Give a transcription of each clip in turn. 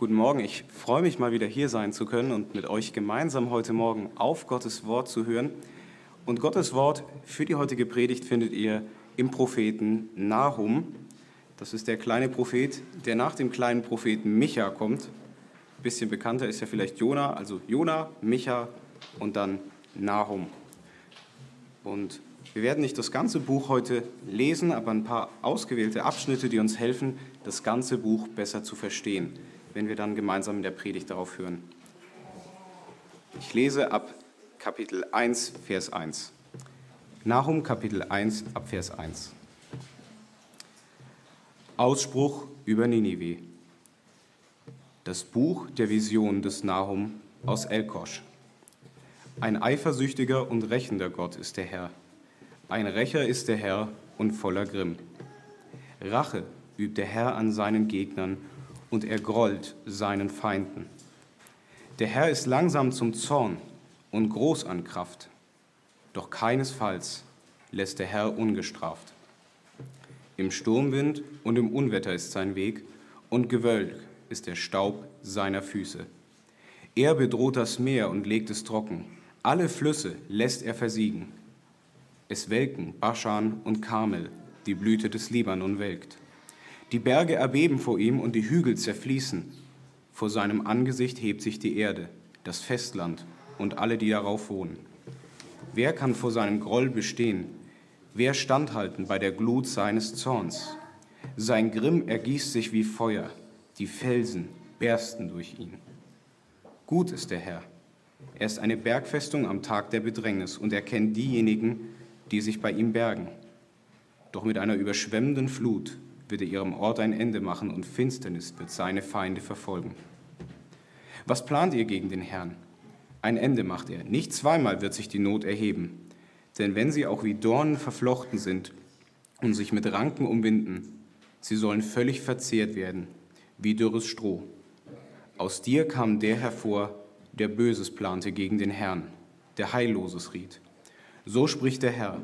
Guten Morgen, ich freue mich mal wieder hier sein zu können und mit euch gemeinsam heute Morgen auf Gottes Wort zu hören. Und Gottes Wort für die heutige Predigt findet ihr im Propheten Nahum. Das ist der kleine Prophet, der nach dem kleinen Propheten Micha kommt. Ein bisschen bekannter ist ja vielleicht Jona, also Jona, Micha und dann Nahum. Und wir werden nicht das ganze Buch heute lesen, aber ein paar ausgewählte Abschnitte, die uns helfen, das ganze Buch besser zu verstehen wenn wir dann gemeinsam in der Predigt darauf hören. Ich lese ab Kapitel 1, Vers 1. Nahum Kapitel 1 ab Vers 1. Ausspruch über Ninive. Das Buch der Vision des Nahum aus Elkosch. Ein eifersüchtiger und rächender Gott ist der Herr. Ein Rächer ist der Herr und voller Grimm. Rache übt der Herr an seinen Gegnern und er grollt seinen Feinden. Der Herr ist langsam zum Zorn und groß an Kraft, doch keinesfalls lässt der Herr ungestraft. Im Sturmwind und im Unwetter ist sein Weg, und Gewölk ist der Staub seiner Füße. Er bedroht das Meer und legt es trocken, alle Flüsse lässt er versiegen. Es welken Baschan und Karmel, die Blüte des Libanon welkt. Die Berge erbeben vor ihm und die Hügel zerfließen. Vor seinem Angesicht hebt sich die Erde, das Festland und alle, die darauf wohnen. Wer kann vor seinem Groll bestehen? Wer standhalten bei der Glut seines Zorns? Sein Grimm ergießt sich wie Feuer, die Felsen bersten durch ihn. Gut ist der Herr. Er ist eine Bergfestung am Tag der Bedrängnis und er kennt diejenigen, die sich bei ihm bergen. Doch mit einer überschwemmenden Flut wird er ihrem Ort ein Ende machen und Finsternis wird seine Feinde verfolgen. Was plant ihr gegen den Herrn? Ein Ende macht er. Nicht zweimal wird sich die Not erheben. Denn wenn sie auch wie Dornen verflochten sind und sich mit Ranken umwinden, sie sollen völlig verzehrt werden, wie dürres Stroh. Aus dir kam der hervor, der Böses plante gegen den Herrn, der Heilloses riet. So spricht der Herr,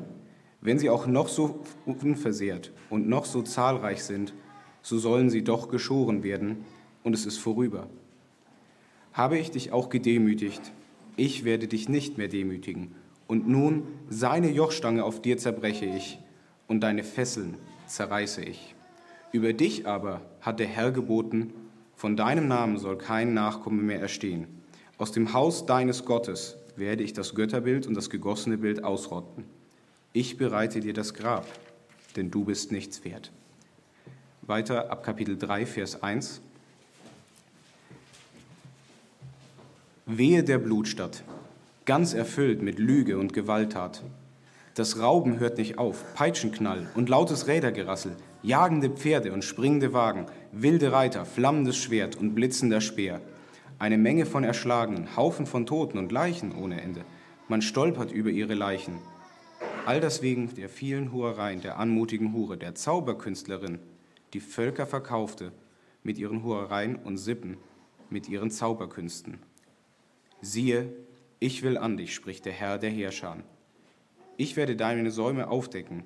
wenn sie auch noch so unversehrt und noch so zahlreich sind, so sollen sie doch geschoren werden, und es ist vorüber. Habe ich dich auch gedemütigt, ich werde dich nicht mehr demütigen, und nun seine Jochstange auf dir zerbreche ich, und deine Fesseln zerreiße ich. Über dich aber hat der Herr geboten, von deinem Namen soll kein Nachkomme mehr erstehen. Aus dem Haus deines Gottes werde ich das Götterbild und das gegossene Bild ausrotten ich bereite dir das Grab, denn du bist nichts wert. Weiter ab Kapitel 3, Vers 1. Wehe der Blutstadt, ganz erfüllt mit Lüge und Gewalttat. Das Rauben hört nicht auf, Peitschenknall und lautes Rädergerassel, jagende Pferde und springende Wagen, wilde Reiter, flammendes Schwert und blitzender Speer. Eine Menge von Erschlagenen, Haufen von Toten und Leichen ohne Ende. Man stolpert über ihre Leichen. All das wegen der vielen Hurereien der anmutigen Hure, der Zauberkünstlerin, die Völker verkaufte mit ihren Hurereien und Sippen, mit ihren Zauberkünsten. Siehe, ich will an dich, spricht der Herr der Heerscharen. Ich werde deine Säume aufdecken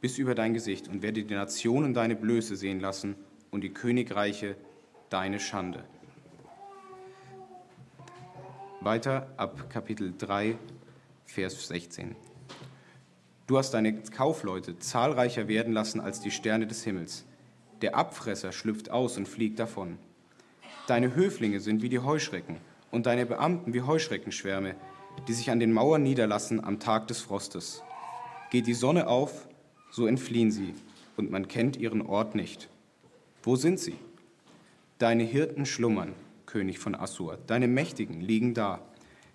bis über dein Gesicht und werde die Nationen deine Blöße sehen lassen und die Königreiche deine Schande. Weiter ab Kapitel 3, Vers 16. Du hast deine Kaufleute zahlreicher werden lassen als die Sterne des Himmels. Der Abfresser schlüpft aus und fliegt davon. Deine Höflinge sind wie die Heuschrecken und deine Beamten wie Heuschreckenschwärme, die sich an den Mauern niederlassen am Tag des Frostes. Geht die Sonne auf, so entfliehen sie, und man kennt ihren Ort nicht. Wo sind sie? Deine Hirten schlummern, König von Assur, deine Mächtigen liegen da.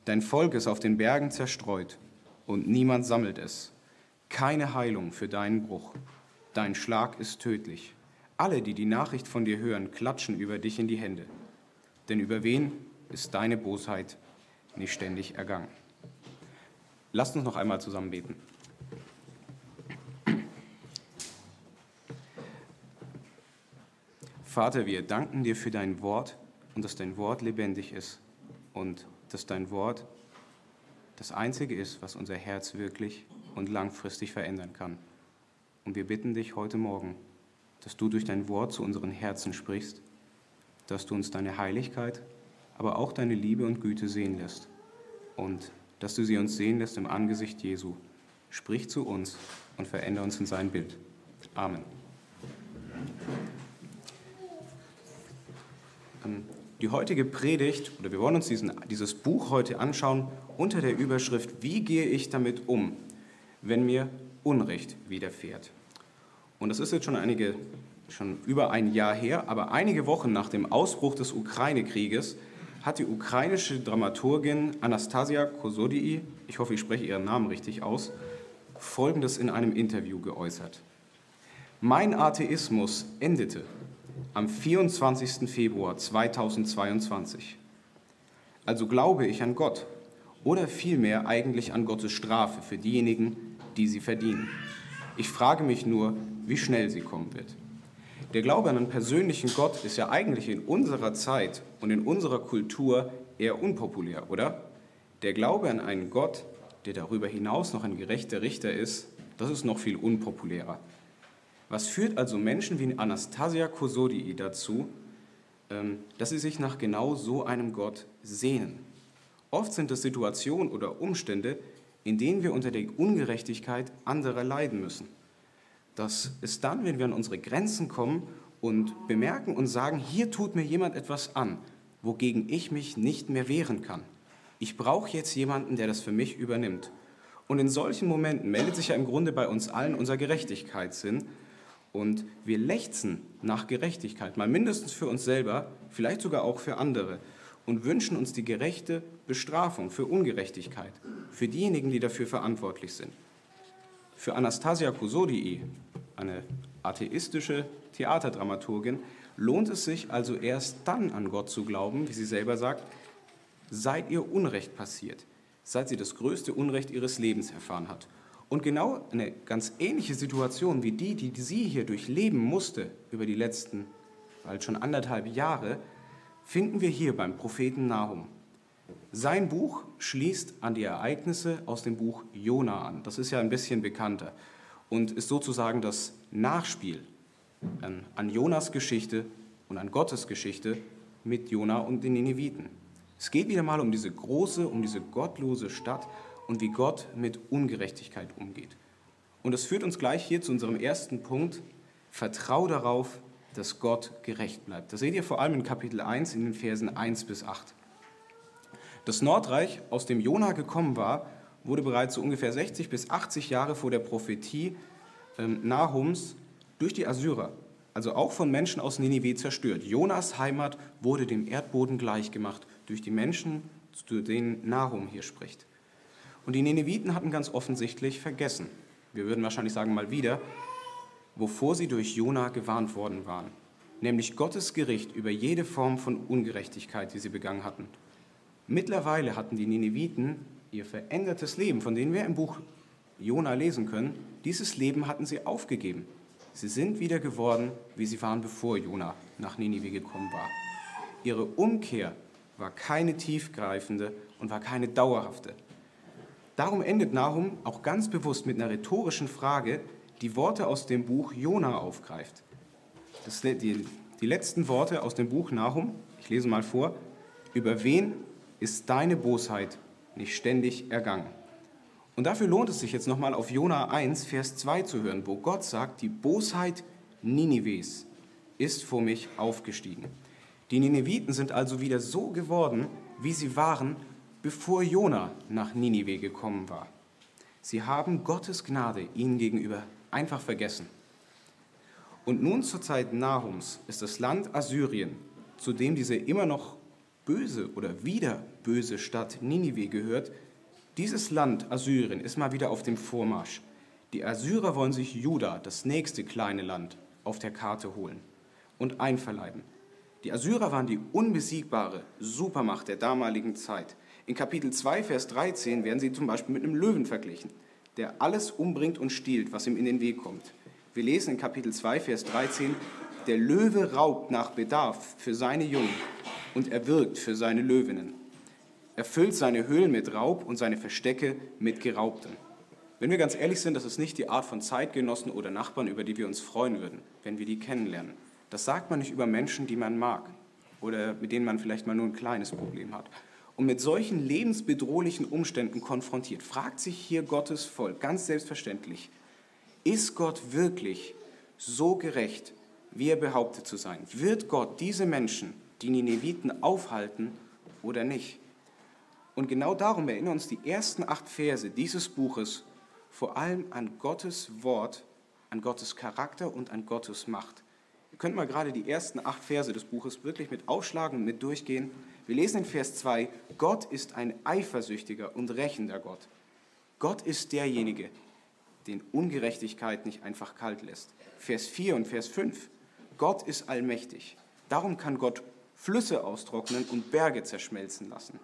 Dein Volk ist auf den Bergen zerstreut, und niemand sammelt es keine Heilung für deinen Bruch. Dein Schlag ist tödlich. Alle, die die Nachricht von dir hören, klatschen über dich in die Hände. Denn über wen ist deine Bosheit nicht ständig ergangen? Lasst uns noch einmal zusammen beten. Vater, wir danken dir für dein Wort und dass dein Wort lebendig ist und dass dein Wort das Einzige ist, was unser Herz wirklich und langfristig verändern kann. Und wir bitten dich heute Morgen, dass du durch dein Wort zu unseren Herzen sprichst, dass du uns deine Heiligkeit, aber auch deine Liebe und Güte sehen lässt und dass du sie uns sehen lässt im Angesicht Jesu. Sprich zu uns und verändere uns in sein Bild. Amen. Ähm, die heutige Predigt, oder wir wollen uns diesen, dieses Buch heute anschauen unter der Überschrift, wie gehe ich damit um, wenn mir Unrecht widerfährt. Und das ist jetzt schon einige, schon über ein Jahr her, aber einige Wochen nach dem Ausbruch des Ukraine-Krieges hat die ukrainische Dramaturgin Anastasia Kosodii, ich hoffe, ich spreche ihren Namen richtig aus, Folgendes in einem Interview geäußert. Mein Atheismus endete am 24. Februar 2022. Also glaube ich an Gott oder vielmehr eigentlich an Gottes Strafe für diejenigen, die sie verdienen. Ich frage mich nur, wie schnell sie kommen wird. Der Glaube an einen persönlichen Gott ist ja eigentlich in unserer Zeit und in unserer Kultur eher unpopulär, oder? Der Glaube an einen Gott, der darüber hinaus noch ein gerechter Richter ist, das ist noch viel unpopulärer. Was führt also Menschen wie Anastasia Kosodii dazu, ähm, dass sie sich nach genau so einem Gott sehnen? Oft sind es Situationen oder Umstände, in denen wir unter der Ungerechtigkeit anderer leiden müssen. Das ist dann, wenn wir an unsere Grenzen kommen und bemerken und sagen, hier tut mir jemand etwas an, wogegen ich mich nicht mehr wehren kann. Ich brauche jetzt jemanden, der das für mich übernimmt. Und in solchen Momenten meldet sich ja im Grunde bei uns allen unser Gerechtigkeitssinn, und wir lechzen nach Gerechtigkeit, mal mindestens für uns selber, vielleicht sogar auch für andere. Und wünschen uns die gerechte Bestrafung für Ungerechtigkeit, für diejenigen, die dafür verantwortlich sind. Für Anastasia Kusodii, eine atheistische Theaterdramaturgin, lohnt es sich also erst dann an Gott zu glauben, wie sie selber sagt, seit ihr Unrecht passiert, seit sie das größte Unrecht ihres Lebens erfahren hat und genau eine ganz ähnliche Situation wie die, die sie hier durchleben musste über die letzten bald schon anderthalb Jahre, finden wir hier beim Propheten Nahum. Sein Buch schließt an die Ereignisse aus dem Buch Jona an. Das ist ja ein bisschen bekannter und ist sozusagen das Nachspiel an, an Jonas Geschichte und an Gottes Geschichte mit Jona und den Nineviten. Es geht wieder mal um diese große, um diese gottlose Stadt und wie Gott mit Ungerechtigkeit umgeht. Und das führt uns gleich hier zu unserem ersten Punkt. Vertrau darauf, dass Gott gerecht bleibt. Das seht ihr vor allem in Kapitel 1 in den Versen 1 bis 8. Das Nordreich, aus dem Jona gekommen war, wurde bereits so ungefähr 60 bis 80 Jahre vor der Prophetie ähm, Nahums durch die Assyrer, also auch von Menschen aus Ninive zerstört. Jonas Heimat wurde dem Erdboden gleichgemacht durch die Menschen, zu denen Nahum hier spricht. Und die Neneviten hatten ganz offensichtlich vergessen, wir würden wahrscheinlich sagen mal wieder, wovor sie durch Jona gewarnt worden waren, nämlich Gottes Gericht über jede Form von Ungerechtigkeit, die sie begangen hatten. Mittlerweile hatten die Neneviten ihr verändertes Leben, von dem wir im Buch Jona lesen können, dieses Leben hatten sie aufgegeben. Sie sind wieder geworden, wie sie waren, bevor Jona nach Ninive gekommen war. Ihre Umkehr war keine tiefgreifende und war keine dauerhafte. Darum endet Nahum auch ganz bewusst mit einer rhetorischen Frage, die Worte aus dem Buch Jona aufgreift. Das, die, die letzten Worte aus dem Buch Nahum, ich lese mal vor, über wen ist deine Bosheit nicht ständig ergangen? Und dafür lohnt es sich jetzt nochmal auf Jona 1, Vers 2 zu hören, wo Gott sagt, die Bosheit Ninives ist vor mich aufgestiegen. Die Nineviten sind also wieder so geworden, wie sie waren, bevor Jona nach Ninive gekommen war. Sie haben Gottes Gnade ihnen gegenüber einfach vergessen. Und nun zur Zeit Nahums ist das Land Assyrien, zu dem diese immer noch böse oder wieder böse Stadt Ninive gehört, dieses Land Assyrien ist mal wieder auf dem Vormarsch. Die Assyrer wollen sich Juda, das nächste kleine Land, auf der Karte holen und einverleiben. Die Assyrer waren die unbesiegbare Supermacht der damaligen Zeit. In Kapitel 2, Vers 13 werden sie zum Beispiel mit einem Löwen verglichen, der alles umbringt und stiehlt, was ihm in den Weg kommt. Wir lesen in Kapitel 2, Vers 13, der Löwe raubt nach Bedarf für seine Jungen und erwirkt für seine Löwinnen. Er füllt seine Höhlen mit Raub und seine Verstecke mit Geraubten. Wenn wir ganz ehrlich sind, das ist nicht die Art von Zeitgenossen oder Nachbarn, über die wir uns freuen würden, wenn wir die kennenlernen. Das sagt man nicht über Menschen, die man mag. oder mit denen man vielleicht mal nur ein kleines Problem hat. Und mit solchen lebensbedrohlichen Umständen konfrontiert, fragt sich hier Gottes Volk ganz selbstverständlich, ist Gott wirklich so gerecht, wie er behauptet zu sein? Wird Gott diese Menschen, die Nineviten, aufhalten oder nicht? Und genau darum erinnern uns die ersten acht Verse dieses Buches vor allem an Gottes Wort, an Gottes Charakter und an Gottes Macht. Ihr könnt mal gerade die ersten acht Verse des Buches wirklich mit aufschlagen und mit durchgehen. Wir lesen in Vers 2, Gott ist ein eifersüchtiger und rächender Gott. Gott ist derjenige, den Ungerechtigkeit nicht einfach kalt lässt. Vers 4 und Vers 5, Gott ist allmächtig. Darum kann Gott Flüsse austrocknen und Berge zerschmelzen lassen.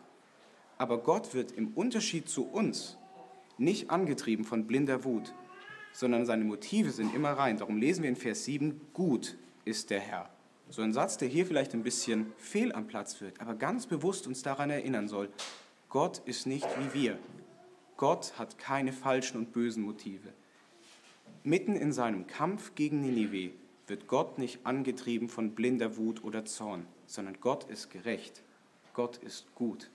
Aber Gott wird im Unterschied zu uns nicht angetrieben von blinder Wut, sondern seine Motive sind immer rein. Darum lesen wir in Vers 7, gut ist der Herr. So ein Satz, der hier vielleicht ein bisschen fehl am Platz wird, aber ganz bewusst uns daran erinnern soll, Gott ist nicht wie wir. Gott hat keine falschen und bösen Motive. Mitten in seinem Kampf gegen Ninive wird Gott nicht angetrieben von blinder Wut oder Zorn, sondern Gott ist gerecht. Gott ist gut.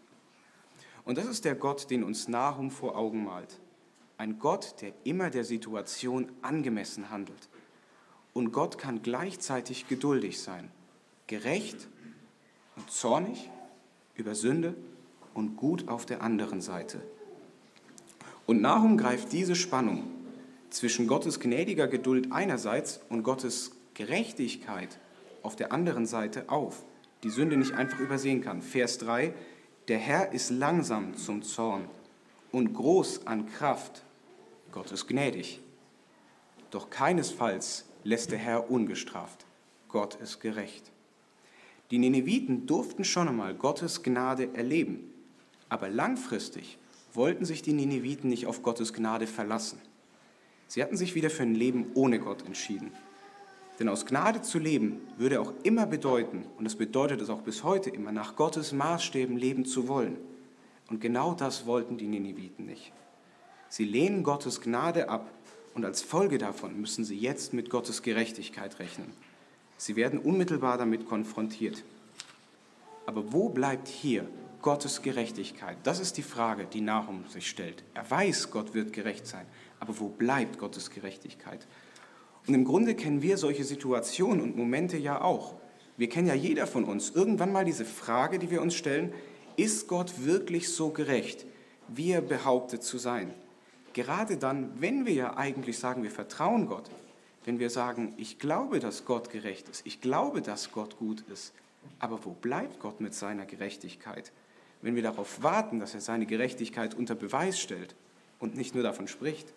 Und das ist der Gott, den uns Nahum vor Augen malt. Ein Gott, der immer der Situation angemessen handelt. Und Gott kann gleichzeitig geduldig sein, gerecht und zornig über Sünde und gut auf der anderen Seite. Und Nahum greift diese Spannung zwischen Gottes gnädiger Geduld einerseits und Gottes Gerechtigkeit auf der anderen Seite auf, die Sünde nicht einfach übersehen kann. Vers 3, der Herr ist langsam zum Zorn und groß an Kraft. Gott ist gnädig. Doch keinesfalls lässt der Herr ungestraft. Gott ist gerecht. Die Nineviten durften schon einmal Gottes Gnade erleben, aber langfristig wollten sich die Nineviten nicht auf Gottes Gnade verlassen. Sie hatten sich wieder für ein Leben ohne Gott entschieden. Denn aus Gnade zu leben würde auch immer bedeuten, und es bedeutet es auch bis heute immer, nach Gottes Maßstäben leben zu wollen. Und genau das wollten die Nineviten nicht. Sie lehnen Gottes Gnade ab und als Folge davon müssen sie jetzt mit Gottes Gerechtigkeit rechnen. Sie werden unmittelbar damit konfrontiert. Aber wo bleibt hier Gottes Gerechtigkeit? Das ist die Frage, die Nahum sich stellt. Er weiß, Gott wird gerecht sein, aber wo bleibt Gottes Gerechtigkeit? Und im Grunde kennen wir solche Situationen und Momente ja auch. Wir kennen ja jeder von uns irgendwann mal diese Frage, die wir uns stellen, ist Gott wirklich so gerecht, wie er behauptet zu sein? Gerade dann, wenn wir ja eigentlich sagen, wir vertrauen Gott, wenn wir sagen, ich glaube, dass Gott gerecht ist, ich glaube, dass Gott gut ist, aber wo bleibt Gott mit seiner Gerechtigkeit? Wenn wir darauf warten, dass er seine Gerechtigkeit unter Beweis stellt und nicht nur davon spricht.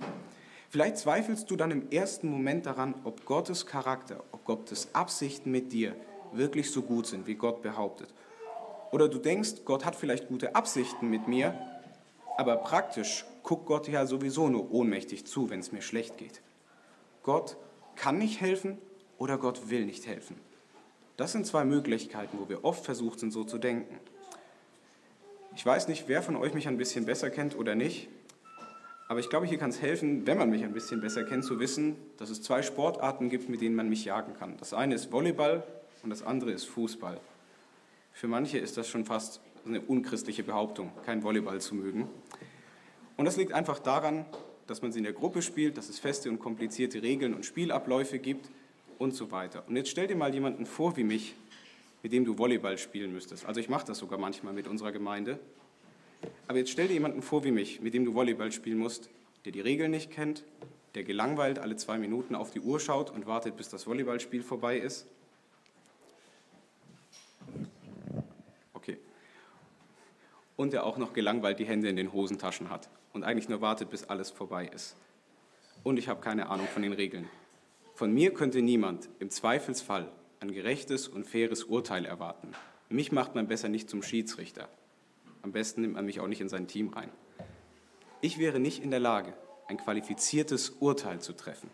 Vielleicht zweifelst du dann im ersten Moment daran, ob Gottes Charakter, ob Gottes Absichten mit dir wirklich so gut sind, wie Gott behauptet. Oder du denkst, Gott hat vielleicht gute Absichten mit mir, aber praktisch guckt Gott ja sowieso nur ohnmächtig zu, wenn es mir schlecht geht. Gott kann nicht helfen oder Gott will nicht helfen. Das sind zwei Möglichkeiten, wo wir oft versucht sind, so zu denken. Ich weiß nicht, wer von euch mich ein bisschen besser kennt oder nicht, aber ich glaube, hier kann es helfen, wenn man mich ein bisschen besser kennt, zu wissen, dass es zwei Sportarten gibt, mit denen man mich jagen kann. Das eine ist Volleyball und das andere ist Fußball. Für manche ist das schon fast eine unchristliche Behauptung, kein Volleyball zu mögen. Und das liegt einfach daran, dass man sie in der Gruppe spielt, dass es feste und komplizierte Regeln und Spielabläufe gibt und so weiter. Und jetzt stell dir mal jemanden vor wie mich, mit dem du Volleyball spielen müsstest. Also ich mache das sogar manchmal mit unserer Gemeinde. Aber jetzt stell dir jemanden vor wie mich, mit dem du Volleyball spielen musst, der die Regeln nicht kennt, der gelangweilt alle zwei Minuten auf die Uhr schaut und wartet, bis das Volleyballspiel vorbei ist. Okay. Und der auch noch gelangweilt die Hände in den Hosentaschen hat und eigentlich nur wartet, bis alles vorbei ist. Und ich habe keine Ahnung von den Regeln. Von mir könnte niemand im Zweifelsfall ein gerechtes und faires Urteil erwarten. Mich macht man besser nicht zum Schiedsrichter. Am besten nimmt man mich auch nicht in sein Team rein. Ich wäre nicht in der Lage, ein qualifiziertes Urteil zu treffen.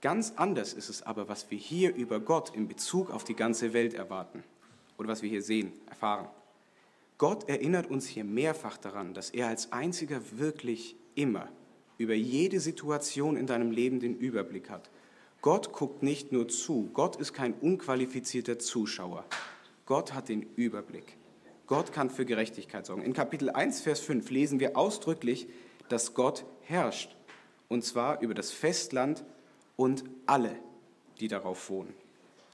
Ganz anders ist es aber, was wir hier über Gott in Bezug auf die ganze Welt erwarten oder was wir hier sehen, erfahren. Gott erinnert uns hier mehrfach daran, dass er als einziger wirklich immer über jede Situation in deinem Leben den Überblick hat. Gott guckt nicht nur zu, Gott ist kein unqualifizierter Zuschauer. Gott hat den Überblick. Gott kann für Gerechtigkeit sorgen. In Kapitel 1, Vers 5 lesen wir ausdrücklich, dass Gott herrscht. Und zwar über das Festland und alle, die darauf wohnen.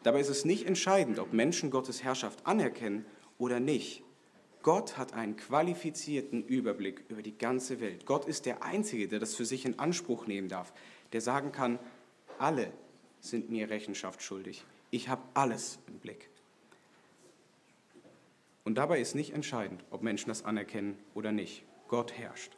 Dabei ist es nicht entscheidend, ob Menschen Gottes Herrschaft anerkennen oder nicht. Gott hat einen qualifizierten Überblick über die ganze Welt. Gott ist der Einzige, der das für sich in Anspruch nehmen darf, der sagen kann, alle sind mir Rechenschaft schuldig. Ich habe alles im Blick. Und dabei ist nicht entscheidend, ob Menschen das anerkennen oder nicht. Gott herrscht.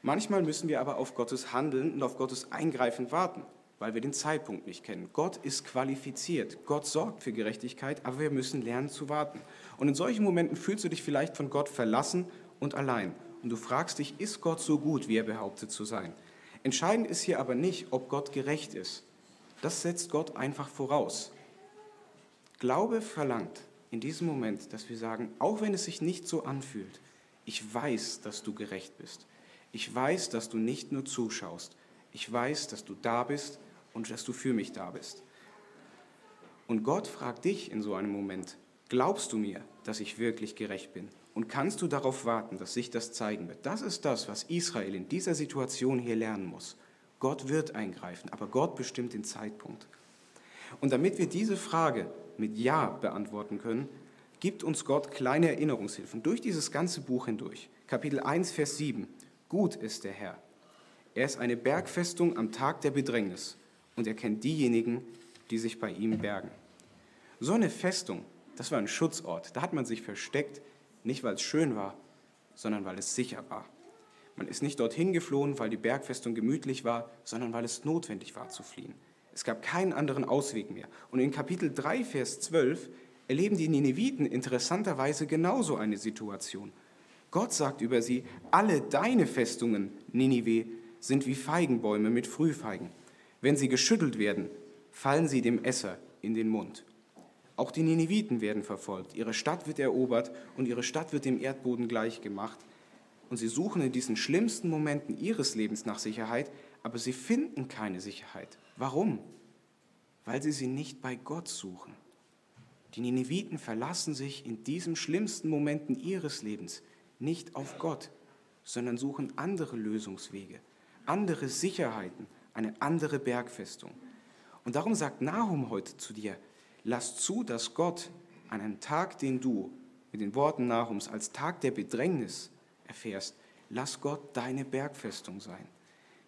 Manchmal müssen wir aber auf Gottes Handeln und auf Gottes Eingreifen warten, weil wir den Zeitpunkt nicht kennen. Gott ist qualifiziert. Gott sorgt für Gerechtigkeit, aber wir müssen lernen zu warten. Und in solchen Momenten fühlst du dich vielleicht von Gott verlassen und allein. Und du fragst dich, ist Gott so gut, wie er behauptet zu sein? Entscheidend ist hier aber nicht, ob Gott gerecht ist. Das setzt Gott einfach voraus. Glaube verlangt in diesem Moment, dass wir sagen, auch wenn es sich nicht so anfühlt, ich weiß, dass du gerecht bist. Ich weiß, dass du nicht nur zuschaust. Ich weiß, dass du da bist und dass du für mich da bist. Und Gott fragt dich in so einem Moment, glaubst du mir, dass ich wirklich gerecht bin? Und kannst du darauf warten, dass sich das zeigen wird? Das ist das, was Israel in dieser Situation hier lernen muss. Gott wird eingreifen, aber Gott bestimmt den Zeitpunkt. Und damit wir diese Frage mit Ja beantworten können, gibt uns Gott kleine Erinnerungshilfen durch dieses ganze Buch hindurch. Kapitel 1, Vers 7. Gut ist der Herr. Er ist eine Bergfestung am Tag der Bedrängnis und er kennt diejenigen, die sich bei ihm bergen. So eine Festung, das war ein Schutzort. Da hat man sich versteckt, nicht weil es schön war, sondern weil es sicher war. Man ist nicht dorthin geflohen, weil die Bergfestung gemütlich war, sondern weil es notwendig war zu fliehen. Es gab keinen anderen Ausweg mehr. Und in Kapitel 3, Vers 12 erleben die Nineviten interessanterweise genauso eine Situation. Gott sagt über sie, alle deine Festungen, Ninive, sind wie Feigenbäume mit Frühfeigen. Wenn sie geschüttelt werden, fallen sie dem Esser in den Mund. Auch die Nineviten werden verfolgt. Ihre Stadt wird erobert und ihre Stadt wird dem Erdboden gleichgemacht. Und sie suchen in diesen schlimmsten Momenten ihres Lebens nach Sicherheit, aber sie finden keine Sicherheit. Warum? Weil sie sie nicht bei Gott suchen. Die Nineviten verlassen sich in diesen schlimmsten Momenten ihres Lebens nicht auf Gott, sondern suchen andere Lösungswege, andere Sicherheiten, eine andere Bergfestung. Und darum sagt Nahum heute zu dir, lass zu, dass Gott an einem Tag, den du mit den Worten Nahums als Tag der Bedrängnis erfährst, lass Gott deine Bergfestung sein.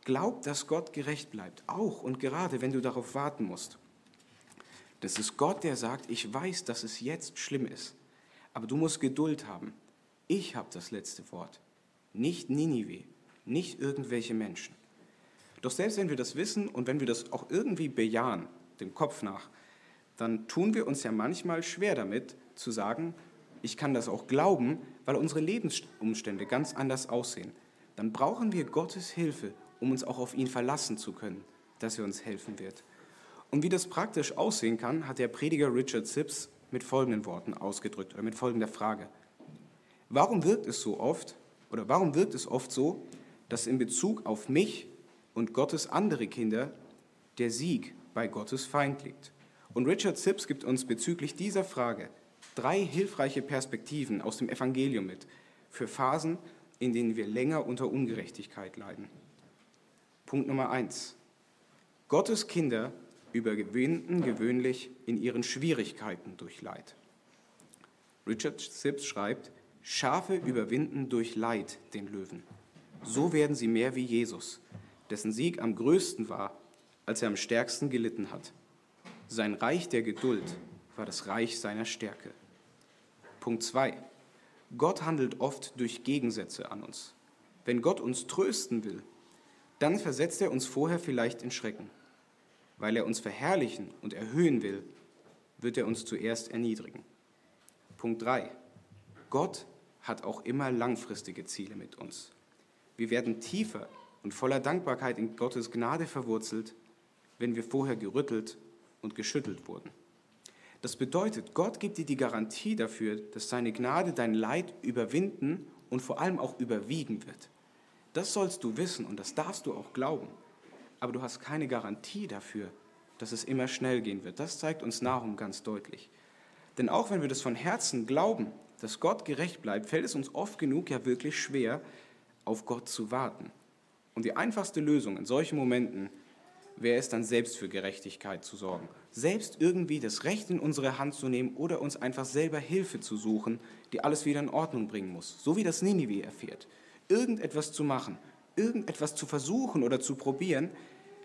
Glaub, dass Gott gerecht bleibt, auch und gerade wenn du darauf warten musst. Das ist Gott, der sagt, ich weiß, dass es jetzt schlimm ist, aber du musst Geduld haben. Ich habe das letzte Wort, nicht Ninive, nicht irgendwelche Menschen. Doch selbst wenn wir das wissen und wenn wir das auch irgendwie bejahen, dem Kopf nach, dann tun wir uns ja manchmal schwer damit zu sagen, ich kann das auch glauben, weil unsere Lebensumstände ganz anders aussehen. Dann brauchen wir Gottes Hilfe, um uns auch auf ihn verlassen zu können, dass er uns helfen wird. Und wie das praktisch aussehen kann, hat der Prediger Richard Sips mit folgenden Worten ausgedrückt oder mit folgender Frage. Warum wirkt es so oft oder warum wirkt es oft so, dass in Bezug auf mich und Gottes andere Kinder der Sieg bei Gottes Feind liegt? Und Richard Sips gibt uns bezüglich dieser Frage drei hilfreiche Perspektiven aus dem Evangelium mit für Phasen, in denen wir länger unter Ungerechtigkeit leiden. Punkt Nummer eins. Gottes Kinder überwinden gewöhnlich in ihren Schwierigkeiten durch Leid. Richard Sips schreibt, Schafe überwinden durch Leid den Löwen. So werden sie mehr wie Jesus, dessen Sieg am größten war, als er am stärksten gelitten hat. Sein Reich der Geduld war das Reich seiner Stärke. Punkt 2. Gott handelt oft durch Gegensätze an uns. Wenn Gott uns trösten will, dann versetzt er uns vorher vielleicht in Schrecken. Weil er uns verherrlichen und erhöhen will, wird er uns zuerst erniedrigen. Punkt 3. Gott hat auch immer langfristige Ziele mit uns. Wir werden tiefer und voller Dankbarkeit in Gottes Gnade verwurzelt, wenn wir vorher gerüttelt und geschüttelt wurden. Das bedeutet, Gott gibt dir die Garantie dafür, dass seine Gnade dein Leid überwinden und vor allem auch überwiegen wird. Das sollst du wissen und das darfst du auch glauben. Aber du hast keine Garantie dafür, dass es immer schnell gehen wird. Das zeigt uns Nahum ganz deutlich. Denn auch wenn wir das von Herzen glauben, dass Gott gerecht bleibt, fällt es uns oft genug ja wirklich schwer, auf Gott zu warten. Und die einfachste Lösung in solchen Momenten wäre es dann selbst für Gerechtigkeit zu sorgen. Selbst irgendwie das Recht in unsere Hand zu nehmen oder uns einfach selber Hilfe zu suchen, die alles wieder in Ordnung bringen muss. So wie das Ninive erfährt. Irgendetwas zu machen, irgendetwas zu versuchen oder zu probieren,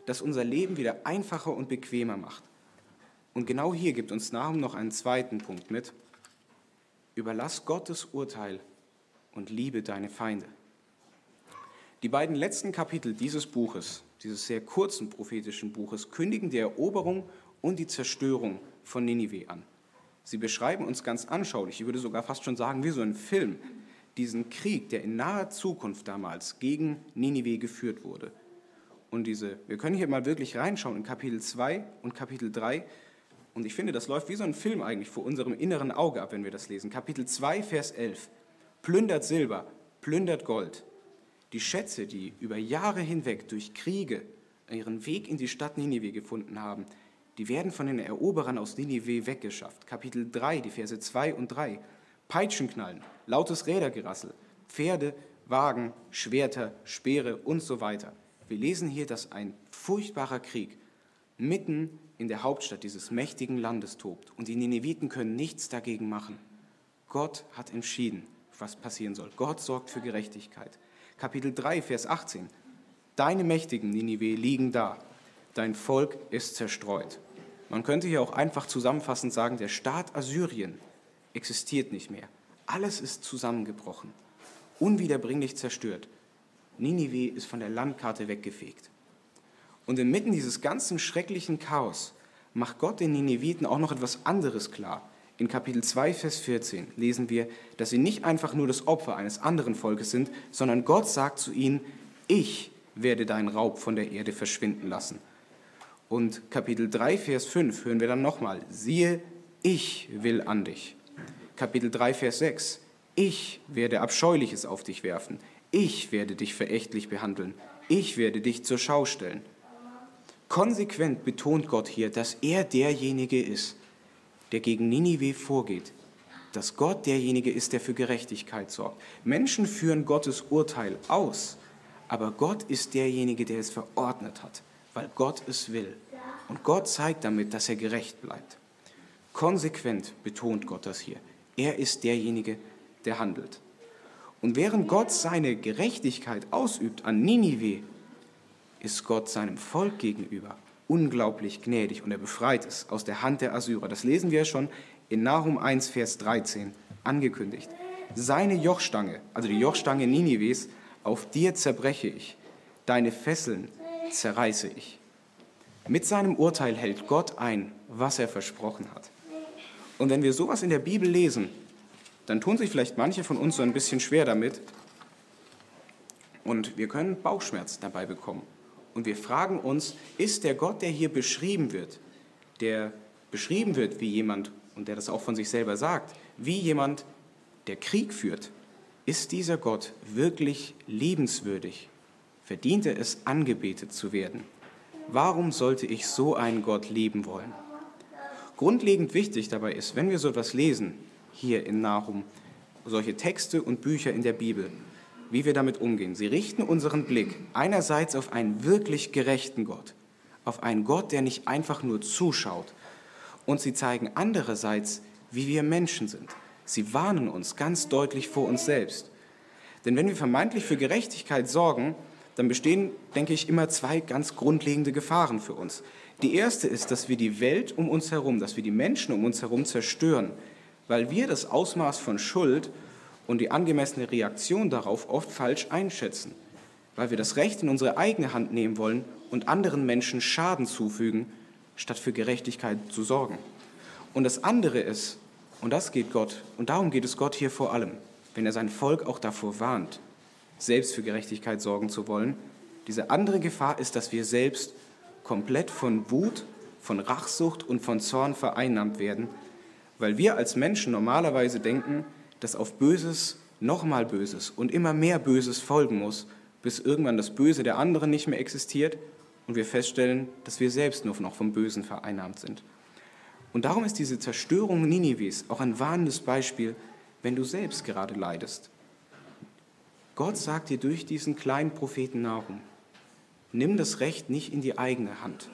das unser Leben wieder einfacher und bequemer macht. Und genau hier gibt uns Nahum noch einen zweiten Punkt mit. Überlass Gottes Urteil und liebe deine Feinde. Die beiden letzten Kapitel dieses Buches, dieses sehr kurzen prophetischen Buches, kündigen die Eroberung und die Zerstörung von Ninive an. Sie beschreiben uns ganz anschaulich, ich würde sogar fast schon sagen, wie so ein Film, diesen Krieg, der in naher Zukunft damals gegen Ninive geführt wurde. Und diese, wir können hier mal wirklich reinschauen in Kapitel 2 und Kapitel 3. Und ich finde, das läuft wie so ein Film eigentlich vor unserem inneren Auge ab, wenn wir das lesen. Kapitel 2, Vers 11. Plündert Silber, plündert Gold, die Schätze, die über Jahre hinweg durch Kriege ihren Weg in die Stadt Ninive gefunden haben, die werden von den Eroberern aus Ninive weggeschafft. Kapitel 3, die Verse 2 und 3. Peitschenknallen, lautes Rädergerassel, Pferde, Wagen, Schwerter, Speere und so weiter. Wir lesen hier, dass ein furchtbarer Krieg mitten in der Hauptstadt dieses mächtigen Landes tobt und die Nineviten können nichts dagegen machen. Gott hat entschieden, was passieren soll. Gott sorgt für Gerechtigkeit. Kapitel 3, Vers 18. Deine Mächtigen, Ninive, liegen da. Dein Volk ist zerstreut. Man könnte hier auch einfach zusammenfassend sagen, der Staat Assyrien existiert nicht mehr. Alles ist zusammengebrochen, unwiederbringlich zerstört. Ninive ist von der Landkarte weggefegt. Und inmitten dieses ganzen schrecklichen Chaos macht Gott den Nineviten auch noch etwas anderes klar. In Kapitel 2, Vers 14 lesen wir, dass sie nicht einfach nur das Opfer eines anderen Volkes sind, sondern Gott sagt zu ihnen, ich werde deinen Raub von der Erde verschwinden lassen. Und Kapitel 3, Vers 5 hören wir dann nochmal, siehe, ich will an dich. Kapitel 3, Vers 6, ich werde Abscheuliches auf dich werfen, ich werde dich verächtlich behandeln, ich werde dich zur Schau stellen. Konsequent betont Gott hier, dass er derjenige ist, der gegen Ninive vorgeht, dass Gott derjenige ist, der für Gerechtigkeit sorgt. Menschen führen Gottes Urteil aus, aber Gott ist derjenige, der es verordnet hat, weil Gott es will. Und Gott zeigt damit, dass er gerecht bleibt. Konsequent betont Gott das hier. Er ist derjenige, der handelt. Und während Gott seine Gerechtigkeit ausübt an Ninive, ist Gott seinem Volk gegenüber unglaublich gnädig und er befreit es aus der Hand der Assyrer. Das lesen wir schon in Nahum 1, Vers 13 angekündigt. Seine Jochstange, also die Jochstange Ninives, auf dir zerbreche ich, deine Fesseln zerreiße ich. Mit seinem Urteil hält Gott ein, was er versprochen hat. Und wenn wir sowas in der Bibel lesen, dann tun sich vielleicht manche von uns so ein bisschen schwer damit und wir können Bauchschmerz dabei bekommen. Und wir fragen uns, ist der Gott, der hier beschrieben wird, der beschrieben wird wie jemand, und der das auch von sich selber sagt, wie jemand, der Krieg führt, ist dieser Gott wirklich liebenswürdig? Verdient er es, angebetet zu werden? Warum sollte ich so einen Gott lieben wollen? Grundlegend wichtig dabei ist, wenn wir so etwas lesen, hier in Nahum, solche Texte und Bücher in der Bibel, wie wir damit umgehen. Sie richten unseren Blick einerseits auf einen wirklich gerechten Gott, auf einen Gott, der nicht einfach nur zuschaut, und sie zeigen andererseits, wie wir Menschen sind. Sie warnen uns ganz deutlich vor uns selbst. Denn wenn wir vermeintlich für Gerechtigkeit sorgen, dann bestehen, denke ich, immer zwei ganz grundlegende Gefahren für uns. Die erste ist, dass wir die Welt um uns herum, dass wir die Menschen um uns herum zerstören, weil wir das Ausmaß von Schuld und die angemessene Reaktion darauf oft falsch einschätzen, weil wir das Recht in unsere eigene Hand nehmen wollen und anderen Menschen Schaden zufügen, statt für Gerechtigkeit zu sorgen. Und das andere ist, und das geht Gott, und darum geht es Gott hier vor allem, wenn er sein Volk auch davor warnt, selbst für Gerechtigkeit sorgen zu wollen, diese andere Gefahr ist, dass wir selbst komplett von Wut, von Rachsucht und von Zorn vereinnahmt werden, weil wir als Menschen normalerweise denken, dass auf Böses nochmal Böses und immer mehr Böses folgen muss, bis irgendwann das Böse der anderen nicht mehr existiert und wir feststellen, dass wir selbst nur noch vom Bösen vereinnahmt sind. Und darum ist diese Zerstörung Ninives auch ein warnendes Beispiel, wenn du selbst gerade leidest. Gott sagt dir durch diesen kleinen Propheten Nahum, nimm das Recht nicht in die eigene Hand.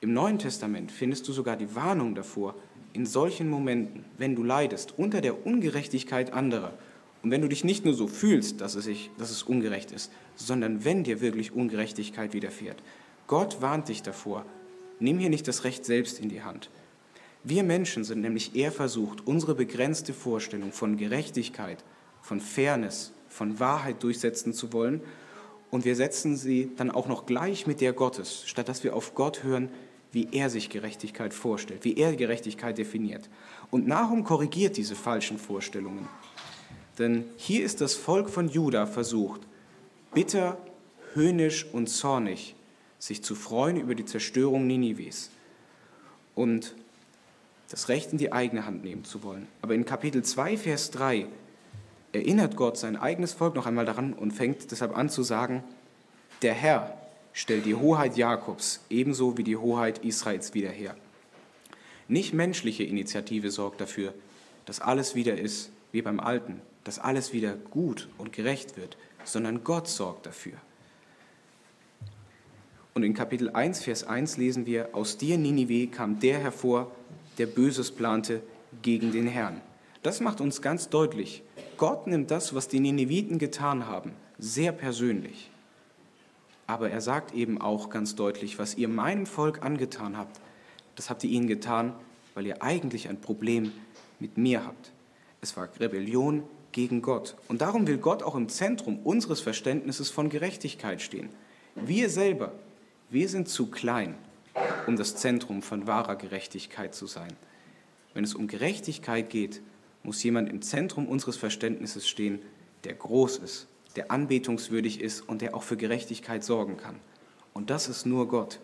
Im Neuen Testament findest du sogar die Warnung davor, in solchen Momenten, wenn du leidest unter der Ungerechtigkeit anderer und wenn du dich nicht nur so fühlst, dass es, sich, dass es ungerecht ist, sondern wenn dir wirklich Ungerechtigkeit widerfährt. Gott warnt dich davor, nimm hier nicht das Recht selbst in die Hand. Wir Menschen sind nämlich eher versucht, unsere begrenzte Vorstellung von Gerechtigkeit, von Fairness, von Wahrheit durchsetzen zu wollen und wir setzen sie dann auch noch gleich mit der Gottes, statt dass wir auf Gott hören, wie er sich Gerechtigkeit vorstellt, wie er Gerechtigkeit definiert. Und Nahum korrigiert diese falschen Vorstellungen. Denn hier ist das Volk von Juda versucht, bitter, höhnisch und zornig sich zu freuen über die Zerstörung Ninives und das Recht in die eigene Hand nehmen zu wollen. Aber in Kapitel 2, Vers 3 erinnert Gott sein eigenes Volk noch einmal daran und fängt deshalb an zu sagen, der Herr, stellt die Hoheit Jakobs ebenso wie die Hoheit Israels wieder her. Nicht menschliche Initiative sorgt dafür, dass alles wieder ist wie beim Alten, dass alles wieder gut und gerecht wird, sondern Gott sorgt dafür. Und in Kapitel 1, Vers 1 lesen wir, aus dir, Ninive, kam der hervor, der Böses plante gegen den Herrn. Das macht uns ganz deutlich, Gott nimmt das, was die Nineviten getan haben, sehr persönlich. Aber er sagt eben auch ganz deutlich, was ihr meinem Volk angetan habt, das habt ihr ihnen getan, weil ihr eigentlich ein Problem mit mir habt. Es war Rebellion gegen Gott. Und darum will Gott auch im Zentrum unseres Verständnisses von Gerechtigkeit stehen. Wir selber, wir sind zu klein, um das Zentrum von wahrer Gerechtigkeit zu sein. Wenn es um Gerechtigkeit geht, muss jemand im Zentrum unseres Verständnisses stehen, der groß ist, der anbetungswürdig ist und der auch für Gerechtigkeit sorgen kann. Und das ist nur Gott.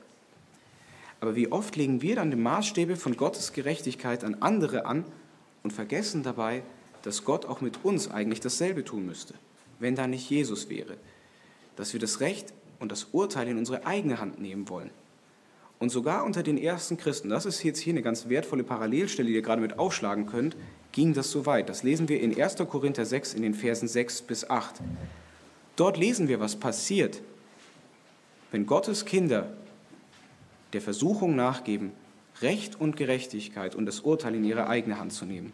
Aber wie oft legen wir dann die Maßstäbe von Gottes Gerechtigkeit an andere an und vergessen dabei, dass Gott auch mit uns eigentlich dasselbe tun müsste, wenn da nicht Jesus wäre. Dass wir das Recht und das Urteil in unsere eigene Hand nehmen wollen. Und sogar unter den ersten Christen, das ist jetzt hier eine ganz wertvolle Parallelstelle, die ihr gerade mit aufschlagen könnt, ging das so weit. Das lesen wir in 1. Korinther 6 in den Versen 6 bis 8. Dort lesen wir, was passiert, wenn Gottes Kinder der Versuchung nachgeben, Recht und Gerechtigkeit und das Urteil in ihre eigene Hand zu nehmen.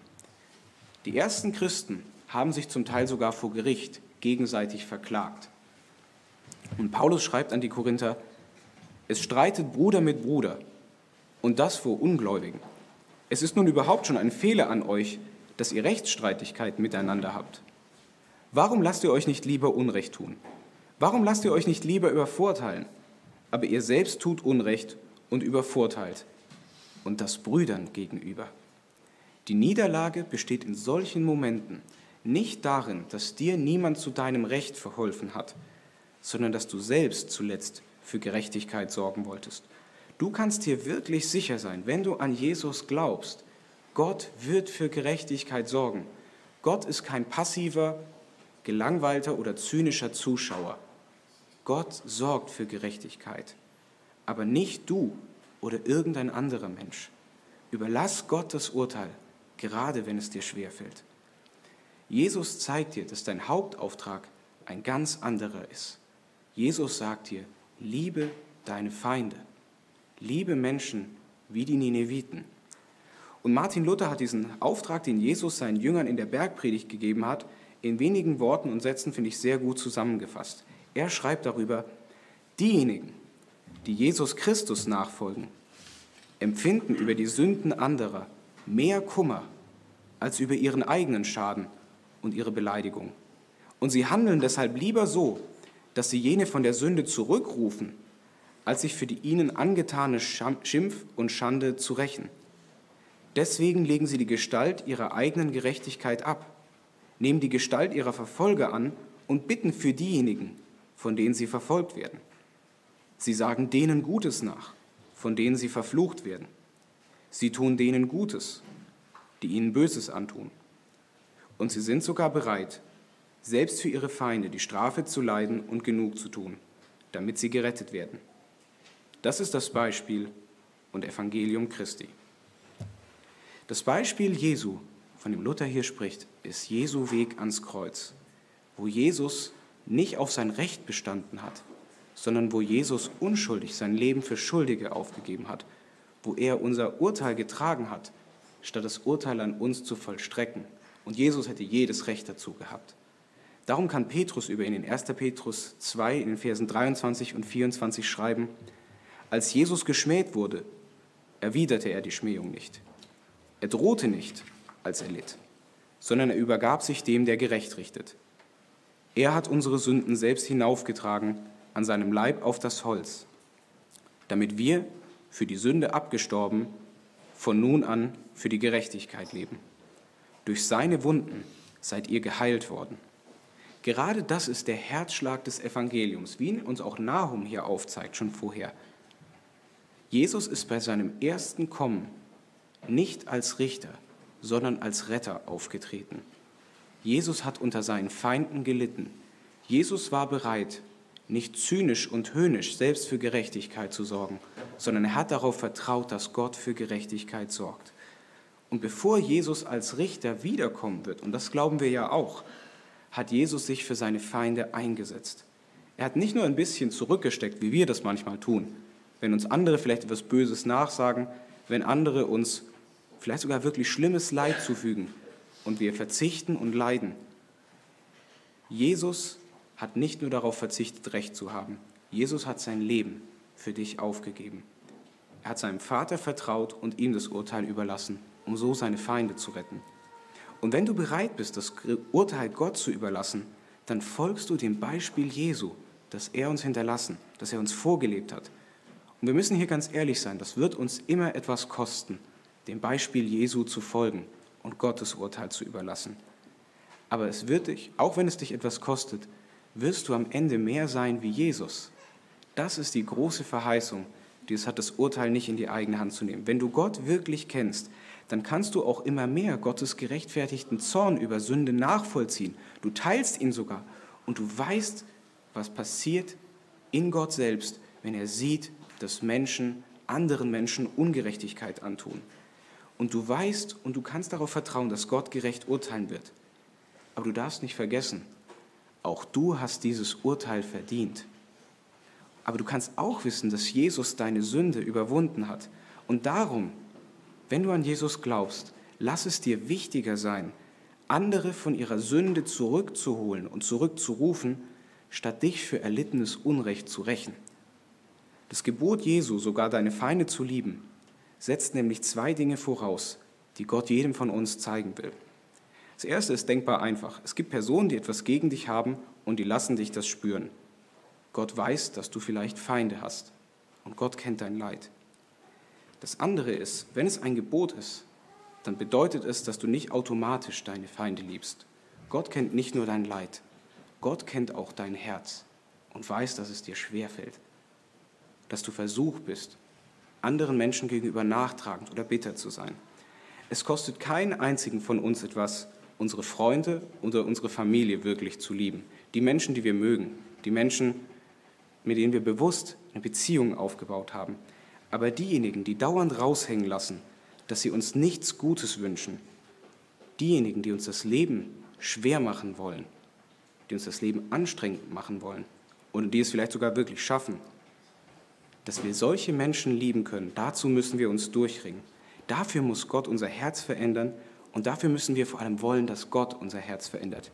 Die ersten Christen haben sich zum Teil sogar vor Gericht gegenseitig verklagt. Und Paulus schreibt an die Korinther, es streitet Bruder mit Bruder und das vor Ungläubigen. Es ist nun überhaupt schon ein Fehler an euch, dass ihr Rechtsstreitigkeiten miteinander habt. Warum lasst ihr euch nicht lieber Unrecht tun? Warum lasst ihr euch nicht lieber übervorteilen? Aber ihr selbst tut Unrecht und übervorteilt. Und das Brüdern gegenüber. Die Niederlage besteht in solchen Momenten nicht darin, dass dir niemand zu deinem Recht verholfen hat, sondern dass du selbst zuletzt für Gerechtigkeit sorgen wolltest. Du kannst dir wirklich sicher sein, wenn du an Jesus glaubst, Gott wird für Gerechtigkeit sorgen. Gott ist kein passiver, gelangweilter oder zynischer Zuschauer. Gott sorgt für Gerechtigkeit, aber nicht du oder irgendein anderer Mensch. Überlass Gott das Urteil, gerade wenn es dir schwerfällt. Jesus zeigt dir, dass dein Hauptauftrag ein ganz anderer ist. Jesus sagt dir, liebe deine Feinde, liebe Menschen wie die Nineviten. Und Martin Luther hat diesen Auftrag, den Jesus seinen Jüngern in der Bergpredigt gegeben hat, in wenigen Worten und Sätzen, finde ich, sehr gut zusammengefasst. Er schreibt darüber, diejenigen, die Jesus Christus nachfolgen, empfinden über die Sünden anderer mehr Kummer als über ihren eigenen Schaden und ihre Beleidigung. Und sie handeln deshalb lieber so, dass sie jene von der Sünde zurückrufen, als sich für die ihnen angetane Schimpf und Schande zu rächen. Deswegen legen sie die Gestalt ihrer eigenen Gerechtigkeit ab, nehmen die Gestalt ihrer Verfolger an und bitten für diejenigen, von denen sie verfolgt werden. Sie sagen denen Gutes nach, von denen sie verflucht werden. Sie tun denen Gutes, die ihnen Böses antun. Und sie sind sogar bereit, selbst für ihre Feinde die Strafe zu leiden und genug zu tun, damit sie gerettet werden. Das ist das Beispiel und Evangelium Christi. Das Beispiel Jesu, von dem Luther hier spricht, ist Jesu Weg ans Kreuz, wo Jesus nicht auf sein Recht bestanden hat, sondern wo Jesus unschuldig sein Leben für Schuldige aufgegeben hat, wo er unser Urteil getragen hat, statt das Urteil an uns zu vollstrecken. Und Jesus hätte jedes Recht dazu gehabt. Darum kann Petrus über ihn in 1. Petrus 2 in den Versen 23 und 24 schreiben, als Jesus geschmäht wurde, erwiderte er die Schmähung nicht. Er drohte nicht, als er litt, sondern er übergab sich dem, der gerecht richtet. Er hat unsere Sünden selbst hinaufgetragen an seinem Leib auf das Holz, damit wir, für die Sünde abgestorben, von nun an für die Gerechtigkeit leben. Durch seine Wunden seid ihr geheilt worden. Gerade das ist der Herzschlag des Evangeliums, wie ihn uns auch Nahum hier aufzeigt, schon vorher. Jesus ist bei seinem ersten Kommen nicht als Richter, sondern als Retter aufgetreten. Jesus hat unter seinen Feinden gelitten. Jesus war bereit, nicht zynisch und höhnisch selbst für Gerechtigkeit zu sorgen, sondern er hat darauf vertraut, dass Gott für Gerechtigkeit sorgt. Und bevor Jesus als Richter wiederkommen wird, und das glauben wir ja auch, hat Jesus sich für seine Feinde eingesetzt. Er hat nicht nur ein bisschen zurückgesteckt, wie wir das manchmal tun, wenn uns andere vielleicht etwas Böses nachsagen, wenn andere uns vielleicht sogar wirklich schlimmes Leid zufügen und wir verzichten und leiden. Jesus hat nicht nur darauf verzichtet, Recht zu haben. Jesus hat sein Leben für dich aufgegeben. Er hat seinem Vater vertraut und ihm das Urteil überlassen, um so seine Feinde zu retten. Und wenn du bereit bist, das Urteil Gott zu überlassen, dann folgst du dem Beispiel Jesu, das er uns hinterlassen, das er uns vorgelebt hat. Und wir müssen hier ganz ehrlich sein, das wird uns immer etwas kosten, dem Beispiel Jesu zu folgen und Gottes Urteil zu überlassen. Aber es wird dich, auch wenn es dich etwas kostet, wirst du am Ende mehr sein wie Jesus. Das ist die große Verheißung, die es hat, das Urteil nicht in die eigene Hand zu nehmen. Wenn du Gott wirklich kennst, dann kannst du auch immer mehr Gottes gerechtfertigten Zorn über Sünde nachvollziehen. Du teilst ihn sogar und du weißt, was passiert in Gott selbst, wenn er sieht, dass Menschen anderen Menschen Ungerechtigkeit antun. Und du weißt und du kannst darauf vertrauen, dass Gott gerecht urteilen wird. Aber du darfst nicht vergessen, auch du hast dieses Urteil verdient. Aber du kannst auch wissen, dass Jesus deine Sünde überwunden hat. Und darum, wenn du an Jesus glaubst, lass es dir wichtiger sein, andere von ihrer Sünde zurückzuholen und zurückzurufen, statt dich für erlittenes Unrecht zu rächen. Das Gebot Jesu, sogar deine Feinde zu lieben, setzt nämlich zwei Dinge voraus, die Gott jedem von uns zeigen will. Das erste ist denkbar einfach. Es gibt Personen, die etwas gegen dich haben und die lassen dich das spüren. Gott weiß, dass du vielleicht Feinde hast und Gott kennt dein Leid. Das andere ist, wenn es ein Gebot ist, dann bedeutet es, dass du nicht automatisch deine Feinde liebst. Gott kennt nicht nur dein Leid, Gott kennt auch dein Herz und weiß, dass es dir schwerfällt, dass du versucht bist, anderen Menschen gegenüber nachtragend oder bitter zu sein. Es kostet keinen einzigen von uns etwas, unsere Freunde oder unsere Familie wirklich zu lieben. Die Menschen, die wir mögen, die Menschen, mit denen wir bewusst eine Beziehung aufgebaut haben. Aber diejenigen, die dauernd raushängen lassen, dass sie uns nichts Gutes wünschen, diejenigen, die uns das Leben schwer machen wollen, die uns das Leben anstrengend machen wollen und die es vielleicht sogar wirklich schaffen, dass wir solche Menschen lieben können, dazu müssen wir uns durchringen. Dafür muss Gott unser Herz verändern und dafür müssen wir vor allem wollen, dass Gott unser Herz verändert.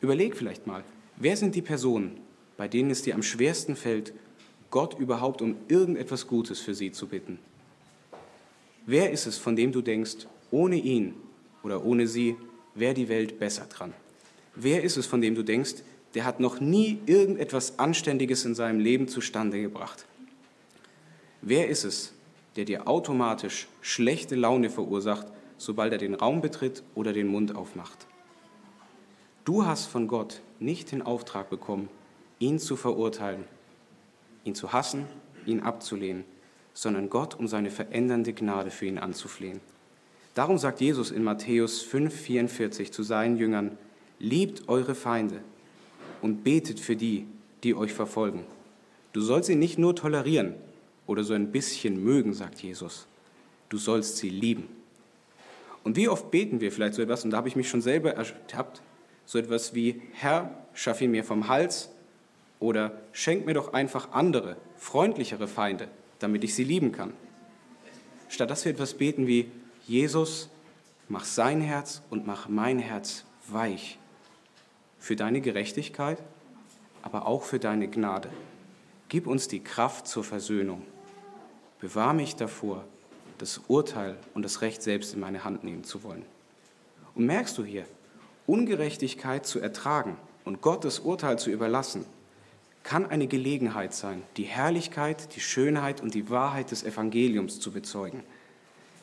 Überleg vielleicht mal, wer sind die Personen, bei denen es dir am schwersten fällt, Gott überhaupt um irgendetwas Gutes für sie zu bitten? Wer ist es, von dem du denkst, ohne ihn oder ohne sie wäre die Welt besser dran? Wer ist es, von dem du denkst, der hat noch nie irgendetwas Anständiges in seinem Leben zustande gebracht? Wer ist es, der dir automatisch schlechte Laune verursacht, sobald er den Raum betritt oder den Mund aufmacht. Du hast von Gott nicht den Auftrag bekommen, ihn zu verurteilen, ihn zu hassen, ihn abzulehnen, sondern Gott um seine verändernde Gnade für ihn anzuflehen. Darum sagt Jesus in Matthäus 5,44 zu seinen Jüngern: Liebt eure Feinde und betet für die, die euch verfolgen. Du sollst sie nicht nur tolerieren oder so ein bisschen mögen, sagt Jesus. Du sollst sie lieben. Und wie oft beten wir vielleicht so etwas, und da habe ich mich schon selber ertappt, so etwas wie, Herr, schaff ihn mir vom Hals oder schenk mir doch einfach andere, freundlichere Feinde, damit ich sie lieben kann. Statt dass wir etwas beten wie, Jesus, mach sein Herz und mach mein Herz weich für deine Gerechtigkeit, aber auch für deine Gnade. Gib uns die Kraft zur Versöhnung. Bewahr mich davor, das Urteil und das Recht selbst in meine Hand nehmen zu wollen. Und merkst du hier, Ungerechtigkeit zu ertragen und Gottes Urteil zu überlassen, kann eine Gelegenheit sein, die Herrlichkeit, die Schönheit und die Wahrheit des Evangeliums zu bezeugen.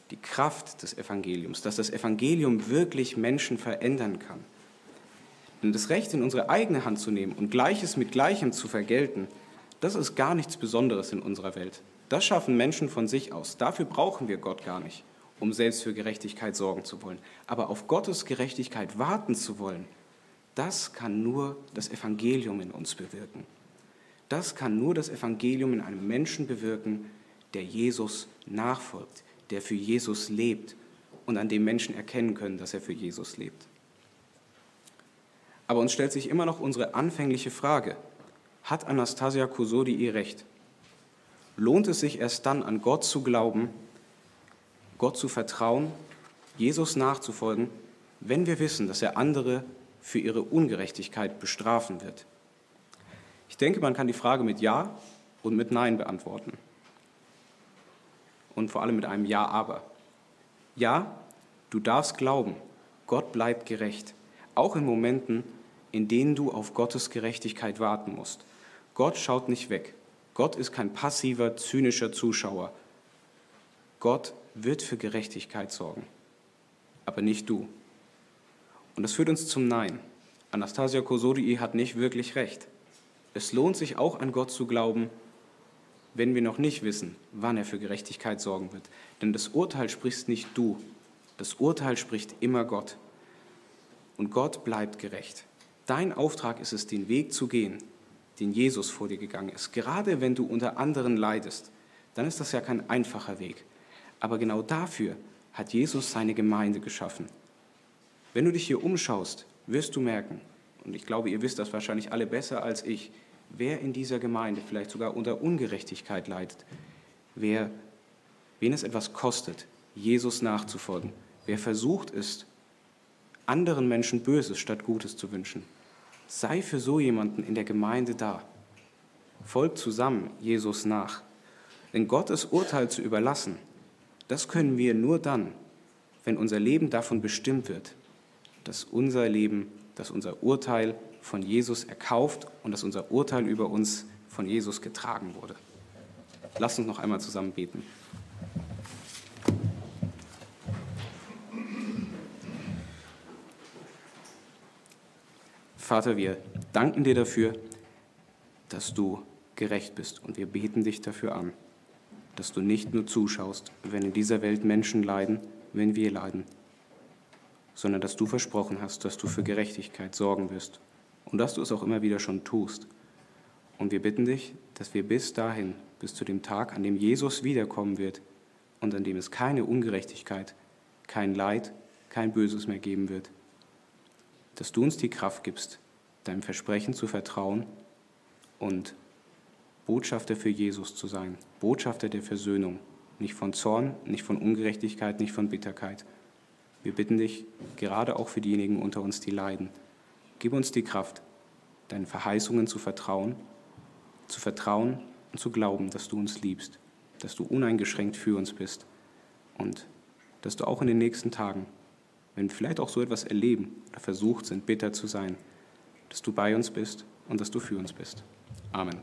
Die Kraft des Evangeliums, dass das Evangelium wirklich Menschen verändern kann. Denn das Recht in unsere eigene Hand zu nehmen und Gleiches mit Gleichem zu vergelten, das ist gar nichts Besonderes in unserer Welt. Das schaffen Menschen von sich aus. Dafür brauchen wir Gott gar nicht, um selbst für Gerechtigkeit sorgen zu wollen. Aber auf Gottes Gerechtigkeit warten zu wollen, das kann nur das Evangelium in uns bewirken. Das kann nur das Evangelium in einem Menschen bewirken, der Jesus nachfolgt, der für Jesus lebt und an dem Menschen erkennen können, dass er für Jesus lebt. Aber uns stellt sich immer noch unsere anfängliche Frage, hat Anastasia Kusodi ihr Recht? lohnt es sich erst dann, an Gott zu glauben, Gott zu vertrauen, Jesus nachzufolgen, wenn wir wissen, dass er andere für ihre Ungerechtigkeit bestrafen wird. Ich denke, man kann die Frage mit Ja und mit Nein beantworten. Und vor allem mit einem Ja, aber. Ja, du darfst glauben, Gott bleibt gerecht, auch in Momenten, in denen du auf Gottes Gerechtigkeit warten musst. Gott schaut nicht weg. Gott ist kein passiver, zynischer Zuschauer. Gott wird für Gerechtigkeit sorgen, aber nicht du. Und das führt uns zum Nein. Anastasia Kosodii hat nicht wirklich recht. Es lohnt sich auch an Gott zu glauben, wenn wir noch nicht wissen, wann er für Gerechtigkeit sorgen wird. Denn das Urteil sprichst nicht du, das Urteil spricht immer Gott. Und Gott bleibt gerecht. Dein Auftrag ist es, den Weg zu gehen, den Jesus vor dir gegangen ist. Gerade wenn du unter anderen leidest, dann ist das ja kein einfacher Weg. Aber genau dafür hat Jesus seine Gemeinde geschaffen. Wenn du dich hier umschaust, wirst du merken, und ich glaube, ihr wisst das wahrscheinlich alle besser als ich, wer in dieser Gemeinde vielleicht sogar unter Ungerechtigkeit leidet, wer, wen es etwas kostet, Jesus nachzufolgen, wer versucht ist, anderen Menschen Böses statt Gutes zu wünschen, Sei für so jemanden in der Gemeinde da. Folgt zusammen Jesus nach. Denn Gottes Urteil zu überlassen, das können wir nur dann, wenn unser Leben davon bestimmt wird, dass unser Leben, dass unser Urteil von Jesus erkauft und dass unser Urteil über uns von Jesus getragen wurde. Lasst uns noch einmal zusammen beten. Vater, wir danken dir dafür, dass du gerecht bist und wir beten dich dafür an, dass du nicht nur zuschaust, wenn in dieser Welt Menschen leiden, wenn wir leiden, sondern dass du versprochen hast, dass du für Gerechtigkeit sorgen wirst und dass du es auch immer wieder schon tust. Und wir bitten dich, dass wir bis dahin, bis zu dem Tag, an dem Jesus wiederkommen wird und an dem es keine Ungerechtigkeit, kein Leid, kein Böses mehr geben wird, dass du uns die Kraft gibst, deinem Versprechen zu vertrauen und Botschafter für Jesus zu sein, Botschafter der Versöhnung, nicht von Zorn, nicht von Ungerechtigkeit, nicht von Bitterkeit. Wir bitten dich, gerade auch für diejenigen unter uns, die leiden, gib uns die Kraft, deinen Verheißungen zu vertrauen, zu vertrauen und zu glauben, dass du uns liebst, dass du uneingeschränkt für uns bist und dass du auch in den nächsten Tagen wenn wir vielleicht auch so etwas erleben oder versucht sind, bitter zu sein, dass du bei uns bist und dass du für uns bist. Amen.